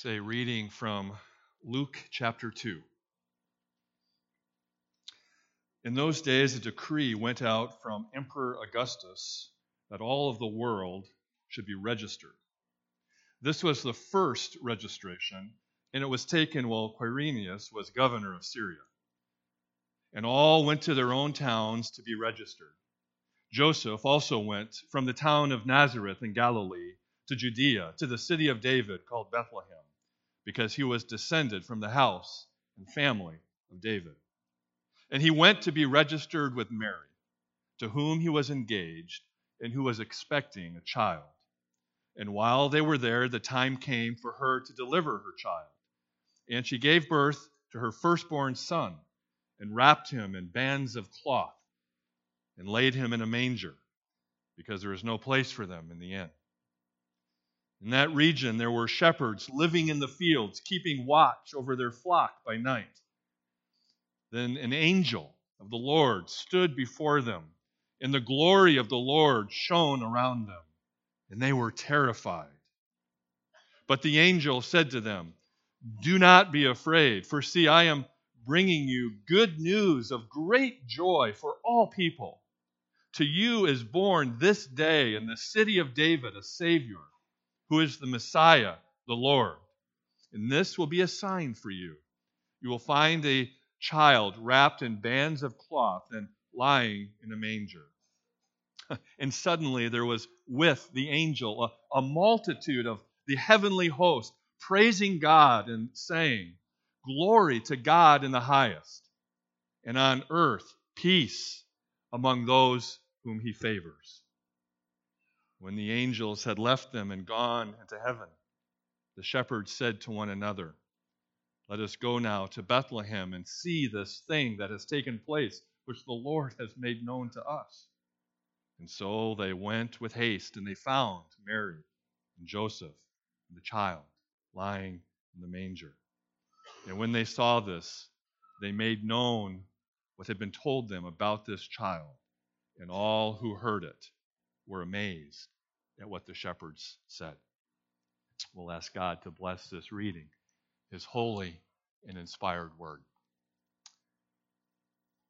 say reading from Luke chapter 2. In those days, a decree went out from Emperor Augustus that all of the world should be registered. This was the first registration, and it was taken while Quirinius was governor of Syria. And all went to their own towns to be registered. Joseph also went from the town of Nazareth in Galilee to Judea, to the city of David called Bethlehem because he was descended from the house and family of David. And he went to be registered with Mary, to whom he was engaged and who was expecting a child. And while they were there, the time came for her to deliver her child. And she gave birth to her firstborn son and wrapped him in bands of cloth and laid him in a manger because there was no place for them in the inn. In that region, there were shepherds living in the fields, keeping watch over their flock by night. Then an angel of the Lord stood before them, and the glory of the Lord shone around them, and they were terrified. But the angel said to them, Do not be afraid, for see, I am bringing you good news of great joy for all people. To you is born this day in the city of David a Savior who is the Messiah, the Lord. And this will be a sign for you. You will find a child wrapped in bands of cloth and lying in a manger. and suddenly there was with the angel a, a multitude of the heavenly host praising God and saying, Glory to God in the highest, and on earth peace among those whom he favors. When the angels had left them and gone into heaven, the shepherds said to one another, Let us go now to Bethlehem and see this thing that has taken place, which the Lord has made known to us. And so they went with haste, and they found Mary and Joseph and the child lying in the manger. And when they saw this, they made known what had been told them about this child, and all who heard it were amazed at what the shepherds said. We'll ask God to bless this reading, His holy and inspired word.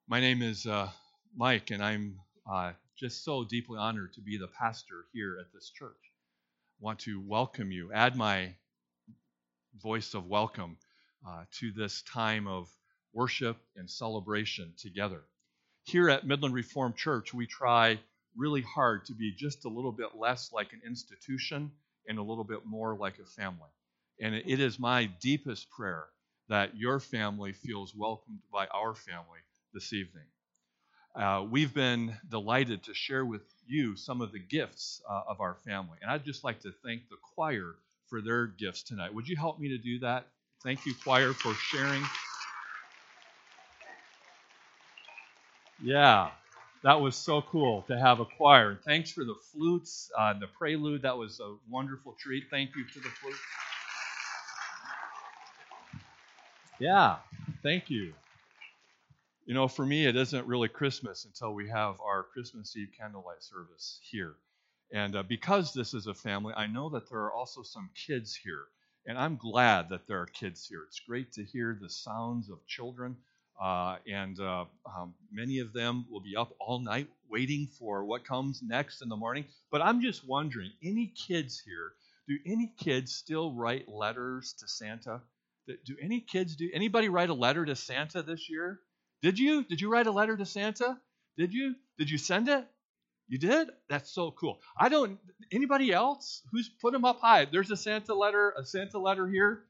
My name is uh, Mike, and I'm uh, just so deeply honored to be the pastor here at this church. I want to welcome you, add my voice of welcome uh, to this time of worship and celebration together. Here at Midland Reformed Church, we try really hard to be just a little bit less like an institution and a little bit more like a family. And it is my deepest prayer that your family feels welcomed by our family this evening. Uh, we've been delighted to share with you some of the gifts uh, of our family. And I'd just like to thank the choir for their gifts tonight. Would you help me to do that? Thank you, choir, for sharing. Yeah, that was so cool to have a choir. Thanks for the flutes, uh, the prelude. That was a wonderful treat. Thank you to the flute. Yeah, thank you. You know, for me, it isn't really Christmas until we have our Christmas Eve candlelight service here. And uh, because this is a family, I know that there are also some kids here. And I'm glad that there are kids here. It's great to hear the sounds of children uh, and uh, um, many of them will be up all night waiting for what comes next in the morning. But I'm just wondering any kids here, do any kids still write letters to Santa? Do any kids do anybody write a letter to Santa this year? Did you? Did you write a letter to Santa? Did you? Did you send it? You did? That's so cool. I don't anybody else who's put them up high. There's a Santa letter, a Santa letter here.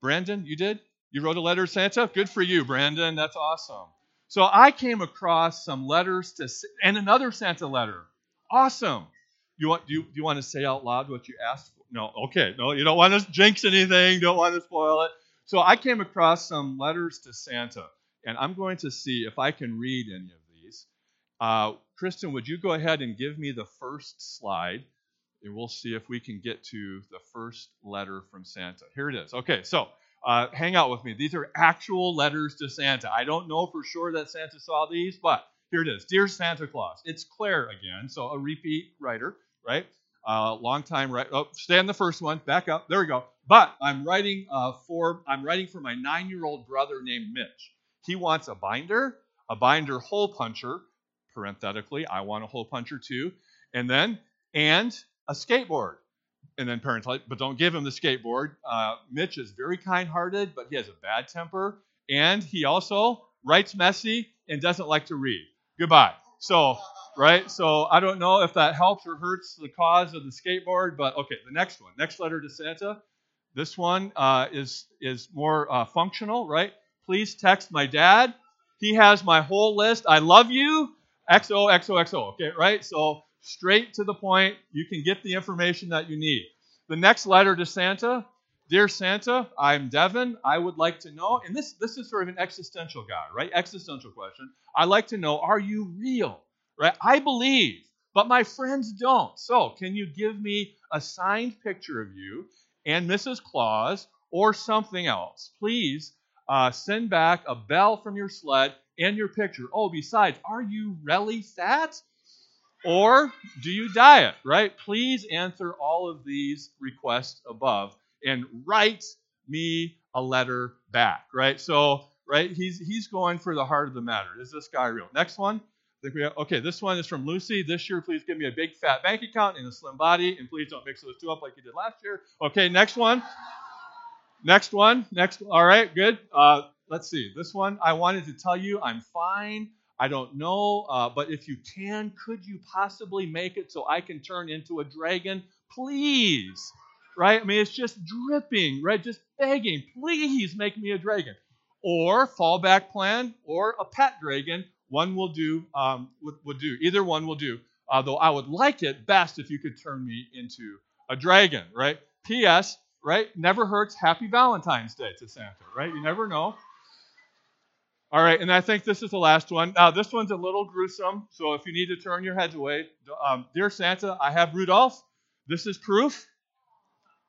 Brandon, you did? You wrote a letter to Santa? Good for you, Brandon. That's awesome. So I came across some letters to and another Santa letter. Awesome. You want do you, do you want to say out loud what you asked for? No, okay. No, you don't want to jinx anything, don't want to spoil it. So I came across some letters to Santa, and I'm going to see if I can read any of these. Uh, Kristen, would you go ahead and give me the first slide? And we'll see if we can get to the first letter from Santa. Here it is. Okay, so uh, hang out with me. These are actual letters to Santa. I don't know for sure that Santa saw these, but here it is. Dear Santa Claus. It's Claire again, so a repeat writer, right? Uh, long time, right? Oh, stay on the first one. Back up. There we go. But I'm writing uh, for I'm writing for my nine-year-old brother named Mitch. He wants a binder, a binder hole puncher. Parenthetically, I want a hole puncher too, and then and a skateboard. And then parents like, but don't give him the skateboard. Uh, Mitch is very kind-hearted, but he has a bad temper, and he also writes messy and doesn't like to read. Goodbye. So right? So I don't know if that helps or hurts the cause of the skateboard, but okay, the next one, next letter to Santa. This one uh, is is more uh, functional, right? Please text my dad. He has my whole list. I love you. XO XO XO. Okay, right? So straight to the point. You can get the information that you need. The next letter to Santa. Dear Santa, I'm Devin. I would like to know, and this this is sort of an existential guy, right? Existential question. I like to know, are you real? right? I believe, but my friends don't. So, can you give me a signed picture of you and Mrs. Claus or something else? Please uh, send back a bell from your sled and your picture. Oh, besides, are you really fat? Or do you diet, right? Please answer all of these requests above and write me a letter back, right? So, right, he's he's going for the heart of the matter. Is this guy real? Next one think we have, okay, this one is from Lucy. This year, please give me a big fat bank account and a slim body, and please don't mix those two up like you did last year. Okay, next one. Next one. Next. All right, good. Uh, let's see. This one, I wanted to tell you I'm fine. I don't know, uh, but if you can, could you possibly make it so I can turn into a dragon? Please. Right? I mean, it's just dripping, right? Just begging, please make me a dragon. Or fallback plan, or a pet dragon, one will do, um, would, would do. Either one will do. Though I would like it best if you could turn me into a dragon, right? P.S. Right? Never hurts. Happy Valentine's Day to Santa, right? You never know. All right, and I think this is the last one. Now, this one's a little gruesome, so if you need to turn your heads away, um, dear Santa, I have Rudolph. This is proof.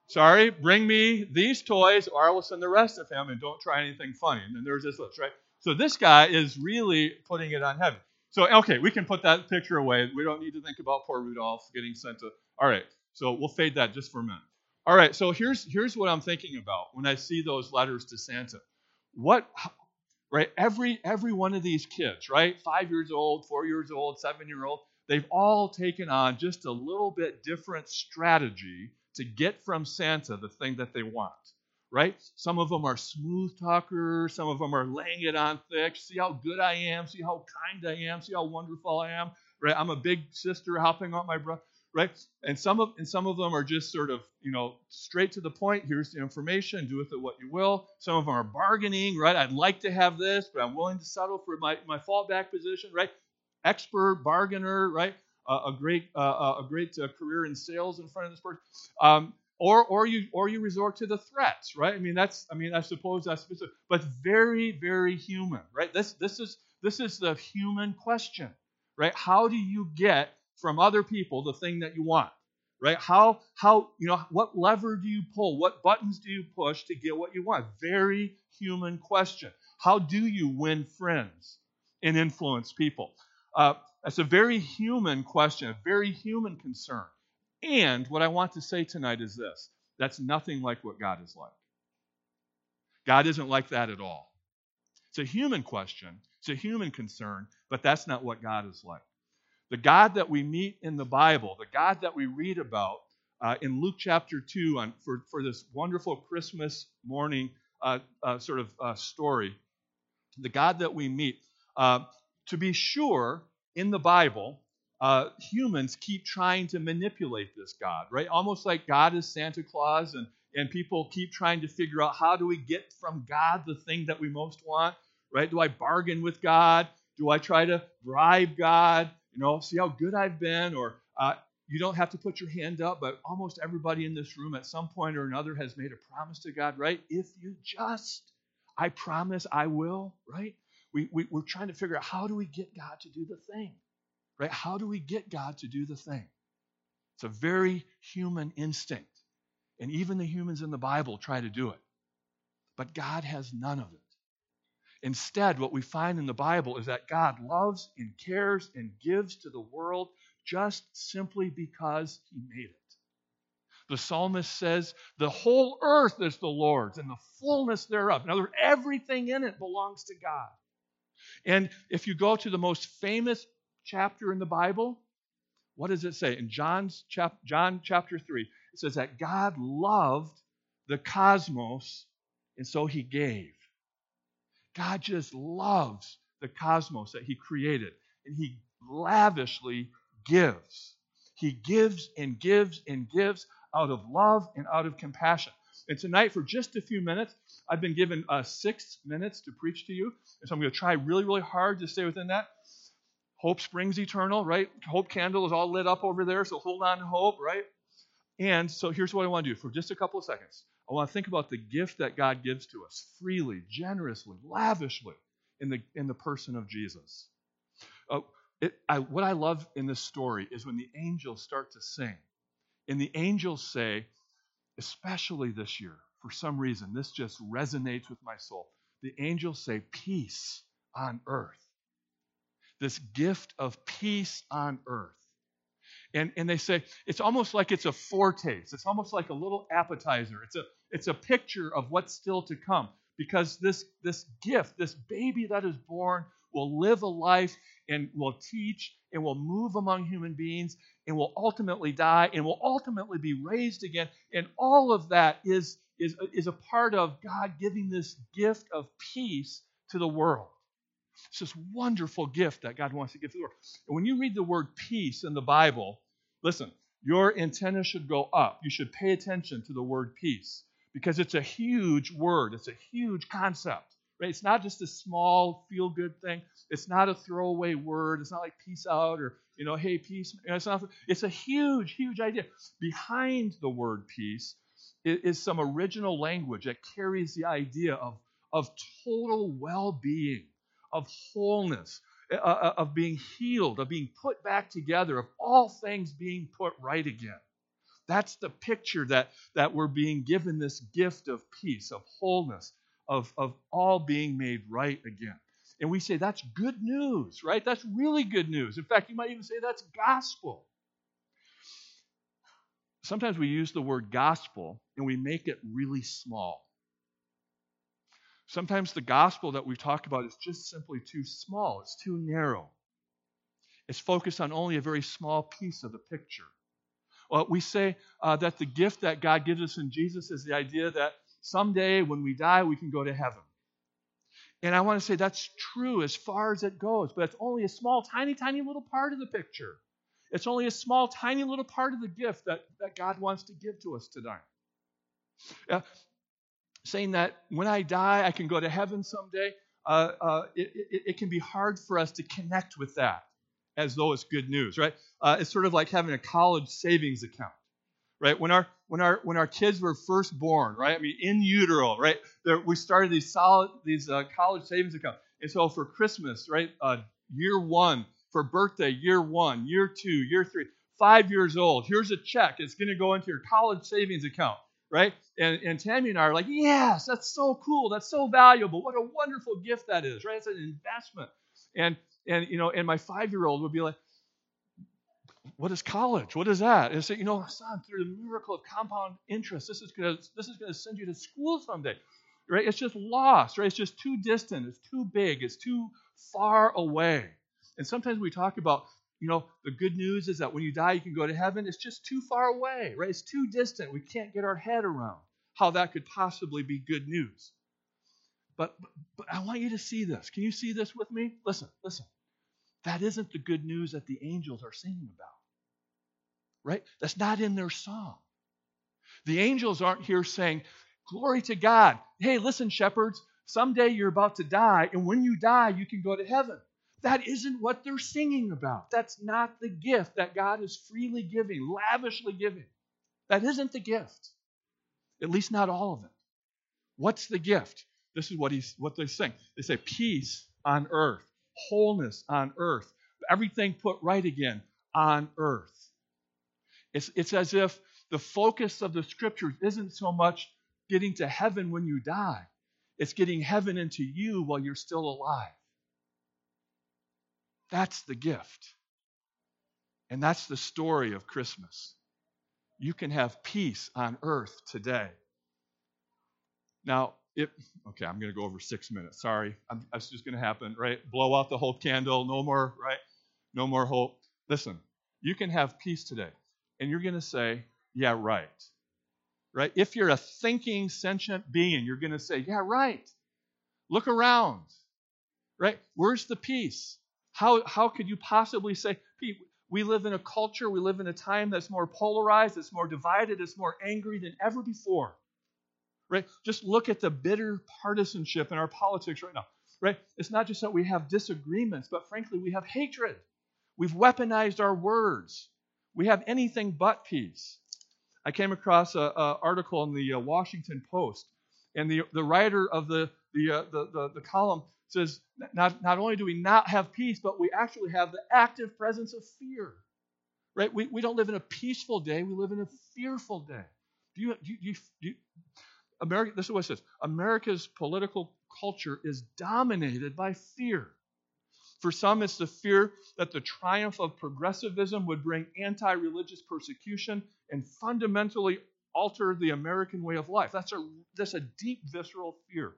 Sorry, bring me these toys, or I will send the rest of him, and don't try anything funny. And then there's this list, right? So this guy is really putting it on heavy. So, okay, we can put that picture away. We don't need to think about poor Rudolph getting sent to. All right, so we'll fade that just for a minute. All right, so here's here's what I'm thinking about when I see those letters to Santa. What, right? Every every one of these kids, right? Five years old, four years old, seven year old, they've all taken on just a little bit different strategy to get from Santa the thing that they want right? Some of them are smooth talkers, some of them are laying it on thick. See how good I am, see how kind I am, see how wonderful I am, right? I'm a big sister helping out my brother, right? And some of and some of them are just sort of, you know, straight to the point. Here's the information, do with it what you will. Some of them are bargaining, right? I'd like to have this, but I'm willing to settle for my, my fallback position, right? Expert bargainer, right? Uh, a great uh, a great uh, career in sales in front of this person. Um, or or you or you resort to the threats, right? I mean that's I mean I suppose that's but very very human, right? This this is this is the human question, right? How do you get from other people the thing that you want, right? How how you know what lever do you pull? What buttons do you push to get what you want? Very human question. How do you win friends and influence people? Uh, that's a very human question, a very human concern. And what I want to say tonight is this that's nothing like what God is like. God isn't like that at all. It's a human question, it's a human concern, but that's not what God is like. The God that we meet in the Bible, the God that we read about uh, in Luke chapter 2 on, for, for this wonderful Christmas morning uh, uh, sort of uh, story, the God that we meet, uh, to be sure, in the Bible, uh, humans keep trying to manipulate this God, right? Almost like God is Santa Claus, and, and people keep trying to figure out how do we get from God the thing that we most want, right? Do I bargain with God? Do I try to bribe God? You know, see how good I've been? Or uh, you don't have to put your hand up, but almost everybody in this room at some point or another has made a promise to God, right? If you just, I promise I will, right? We, we, we're trying to figure out how do we get God to do the thing. Right? How do we get God to do the thing? It's a very human instinct. And even the humans in the Bible try to do it. But God has none of it. Instead, what we find in the Bible is that God loves and cares and gives to the world just simply because He made it. The psalmist says, The whole earth is the Lord's and the fullness thereof. In other words, everything in it belongs to God. And if you go to the most famous chapter in the Bible, what does it say? In John's chap- John chapter 3, it says that God loved the cosmos, and so he gave. God just loves the cosmos that he created, and he lavishly gives. He gives and gives and gives out of love and out of compassion. And tonight, for just a few minutes, I've been given uh, six minutes to preach to you. And so I'm going to try really, really hard to stay within that. Hope springs eternal, right? Hope candle is all lit up over there, so hold on to hope, right? And so here's what I want to do for just a couple of seconds. I want to think about the gift that God gives to us freely, generously, lavishly in the, in the person of Jesus. Uh, it, I, what I love in this story is when the angels start to sing. And the angels say, especially this year, for some reason, this just resonates with my soul. The angels say, Peace on earth. This gift of peace on earth. And, and they say it's almost like it's a foretaste. It's almost like a little appetizer. It's a, it's a picture of what's still to come. Because this, this gift, this baby that is born, will live a life and will teach and will move among human beings and will ultimately die and will ultimately be raised again. And all of that is, is, is a part of God giving this gift of peace to the world. It's this wonderful gift that God wants to give to the world. And when you read the word peace in the Bible, listen, your antenna should go up. You should pay attention to the word peace because it's a huge word, it's a huge concept. Right? It's not just a small feel good thing. It's not a throwaway word. It's not like peace out or, you know, hey, peace. It's, not, it's a huge, huge idea. Behind the word peace is some original language that carries the idea of, of total well being, of wholeness, uh, uh, of being healed, of being put back together, of all things being put right again. That's the picture that, that we're being given this gift of peace, of wholeness, of, of all being made right again. And we say that's good news, right? That's really good news. In fact, you might even say that's gospel. Sometimes we use the word gospel and we make it really small. Sometimes the gospel that we talk about is just simply too small, it's too narrow. It's focused on only a very small piece of the picture. Well, we say uh, that the gift that God gives us in Jesus is the idea that someday when we die, we can go to heaven. And I want to say that's true as far as it goes, but it's only a small, tiny, tiny little part of the picture. It's only a small, tiny little part of the gift that, that God wants to give to us tonight. Uh, saying that when I die, I can go to heaven someday, uh, uh, it, it, it, can be hard for us to connect with that as though it's good news, right? Uh, it's sort of like having a college savings account right? When our when our when our kids were first born, right? I mean, in utero, right? There, we started these solid these uh, college savings accounts, and so for Christmas, right? Uh, year one, for birthday, year one, year two, year three, five years old. Here's a check. It's going to go into your college savings account, right? And and Tammy and I are like, yes, that's so cool. That's so valuable. What a wonderful gift that is, right? It's an investment. And and you know, and my five year old would be like, what is college? What is that? And say, you know, son, through the miracle of compound interest, this is gonna this is gonna send you to school someday. Right? It's just lost, right? It's just too distant, it's too big, it's too far away. And sometimes we talk about, you know, the good news is that when you die, you can go to heaven. It's just too far away, right? It's too distant. We can't get our head around how that could possibly be good news. But, but, I want you to see this. Can you see this with me? Listen, listen. That isn't the good news that the angels are singing about right? That's not in their song. The angels aren't here saying, Glory to God. Hey, listen, shepherds, someday you're about to die, and when you die, you can go to heaven. That isn't what they're singing about. That's not the gift that God is freely giving, lavishly giving. That isn't the gift. At least not all of it. What's the gift? This is what he's what they sing. They say peace on earth, wholeness on earth, everything put right again on earth. It's, it's as if the focus of the scriptures isn't so much getting to heaven when you die, it's getting heaven into you while you're still alive. That's the gift. And that's the story of Christmas. you can have peace on earth today. Now, it, okay, I'm going to go over six minutes. Sorry. I'm, that's just going to happen, right? Blow out the hope candle. No more, right? No more hope. Listen, you can have peace today. And you're going to say, yeah, right. Right? If you're a thinking, sentient being, you're going to say, yeah, right. Look around. Right? Where's the peace? How, how could you possibly say, Pete, we live in a culture, we live in a time that's more polarized, it's more divided, it's more angry than ever before. Right? Just look at the bitter partisanship in our politics right now. Right? It's not just that we have disagreements, but frankly, we have hatred. We've weaponized our words. We have anything but peace. I came across an article in the uh, Washington Post, and the, the writer of the, the, uh, the, the, the column says not, not only do we not have peace, but we actually have the active presence of fear. Right? We, we don't live in a peaceful day, we live in a fearful day. Do you, do you, do you, America, this is what it says America's political culture is dominated by fear. For some, it's the fear that the triumph of progressivism would bring anti religious persecution and fundamentally alter the American way of life. That's a, that's a deep, visceral fear.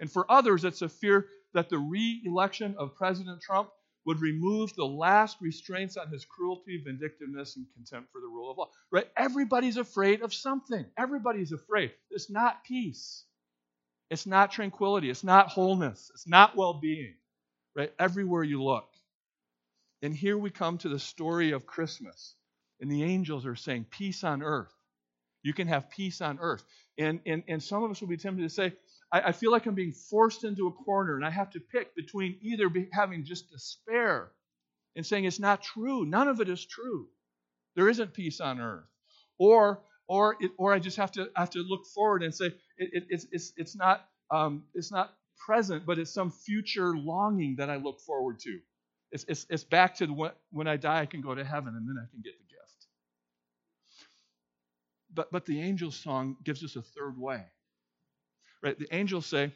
And for others, it's a fear that the re election of President Trump would remove the last restraints on his cruelty, vindictiveness, and contempt for the rule of law. Right? Everybody's afraid of something. Everybody's afraid. It's not peace. It's not tranquility. It's not wholeness. It's not well being right? Everywhere you look. And here we come to the story of Christmas. And the angels are saying, Peace on earth. You can have peace on earth. And, and, and some of us will be tempted to say, I, I feel like I'm being forced into a corner and I have to pick between either having just despair and saying it's not true. None of it is true. There isn't peace on earth. Or or it, or I just have to have to look forward and say it, it, it's, it's, it's not um, it's not present, but it's some future longing that I look forward to. It's, it's, it's back to when, when I die, I can go to heaven and then I can get the gift. But, but the angel song gives us a third way. Right? The angels say,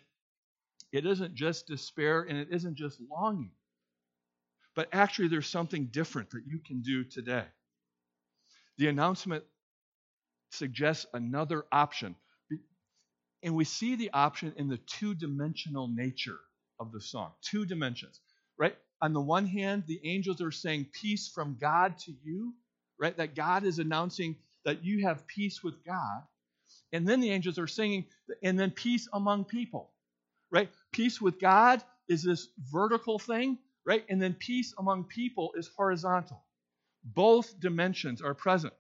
it isn't just despair and it isn't just longing, but actually there's something different that you can do today. The announcement suggests another option and we see the option in the two dimensional nature of the song. Two dimensions, right? On the one hand, the angels are saying peace from God to you, right? That God is announcing that you have peace with God. And then the angels are singing, and then peace among people, right? Peace with God is this vertical thing, right? And then peace among people is horizontal. Both dimensions are present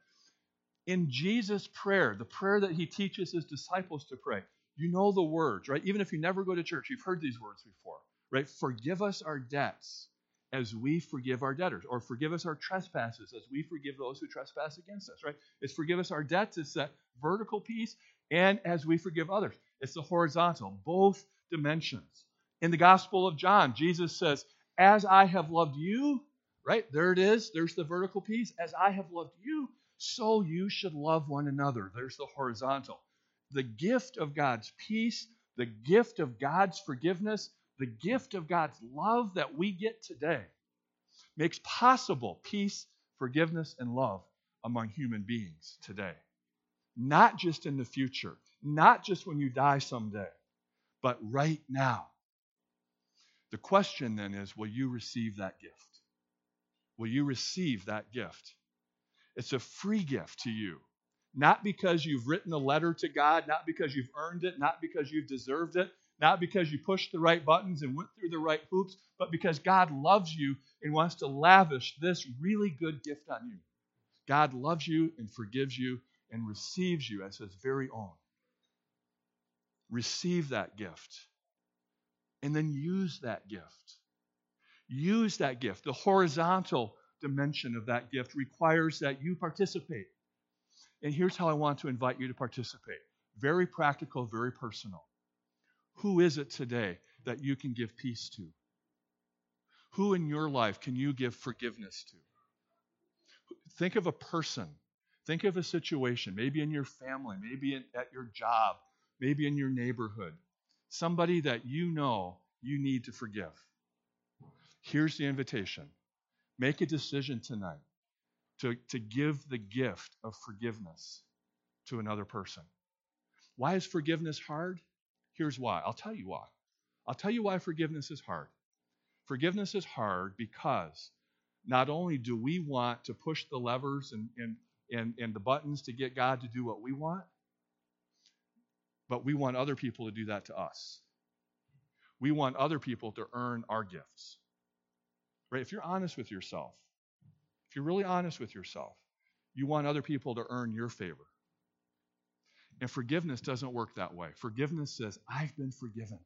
in Jesus' prayer, the prayer that he teaches his disciples to pray, you know the words, right? Even if you never go to church, you've heard these words before, right? Forgive us our debts as we forgive our debtors, or forgive us our trespasses as we forgive those who trespass against us, right? It's forgive us our debts, it's that vertical piece, and as we forgive others. It's the horizontal, both dimensions. In the Gospel of John, Jesus says, As I have loved you, right? There it is. There's the vertical piece. As I have loved you, so you should love one another. There's the horizontal. The gift of God's peace, the gift of God's forgiveness, the gift of God's love that we get today makes possible peace, forgiveness, and love among human beings today. Not just in the future, not just when you die someday, but right now. The question then is will you receive that gift? Will you receive that gift? It's a free gift to you. Not because you've written a letter to God, not because you've earned it, not because you've deserved it, not because you pushed the right buttons and went through the right hoops, but because God loves you and wants to lavish this really good gift on you. God loves you and forgives you and receives you as his very own. Receive that gift and then use that gift. Use that gift, the horizontal dimension of that gift requires that you participate. And here's how I want to invite you to participate very practical, very personal. Who is it today that you can give peace to? Who in your life can you give forgiveness to? Think of a person. Think of a situation, maybe in your family, maybe in, at your job, maybe in your neighborhood. Somebody that you know you need to forgive. Here's the invitation Make a decision tonight to, to give the gift of forgiveness to another person. Why is forgiveness hard? Here's why. I'll tell you why. I'll tell you why forgiveness is hard. Forgiveness is hard because not only do we want to push the levers and, and, and, and the buttons to get God to do what we want, but we want other people to do that to us. We want other people to earn our gifts. Right? If you're honest with yourself, if you're really honest with yourself, you want other people to earn your favor. And forgiveness doesn't work that way. Forgiveness says, I've been forgiven.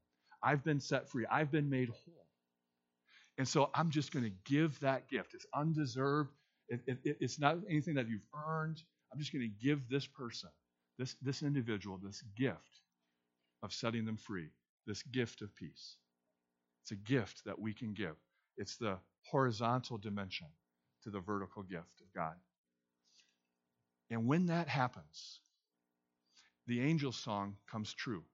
I've been set free. I've been made whole. And so I'm just going to give that gift. It's undeserved. It, it, it's not anything that you've earned. I'm just going to give this person, this, this individual, this gift of setting them free, this gift of peace. It's a gift that we can give. It's the horizontal dimension to the vertical gift of God. And when that happens, the angel song comes true.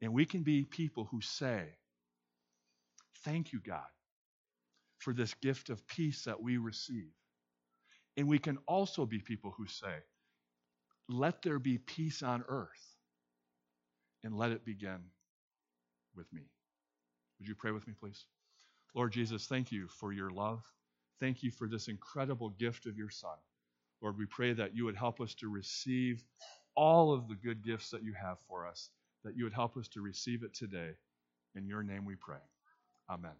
And we can be people who say, Thank you, God, for this gift of peace that we receive. And we can also be people who say, Let there be peace on earth, and let it begin with me. Would you pray with me, please? Lord Jesus, thank you for your love. Thank you for this incredible gift of your Son. Lord, we pray that you would help us to receive all of the good gifts that you have for us, that you would help us to receive it today. In your name we pray. Amen.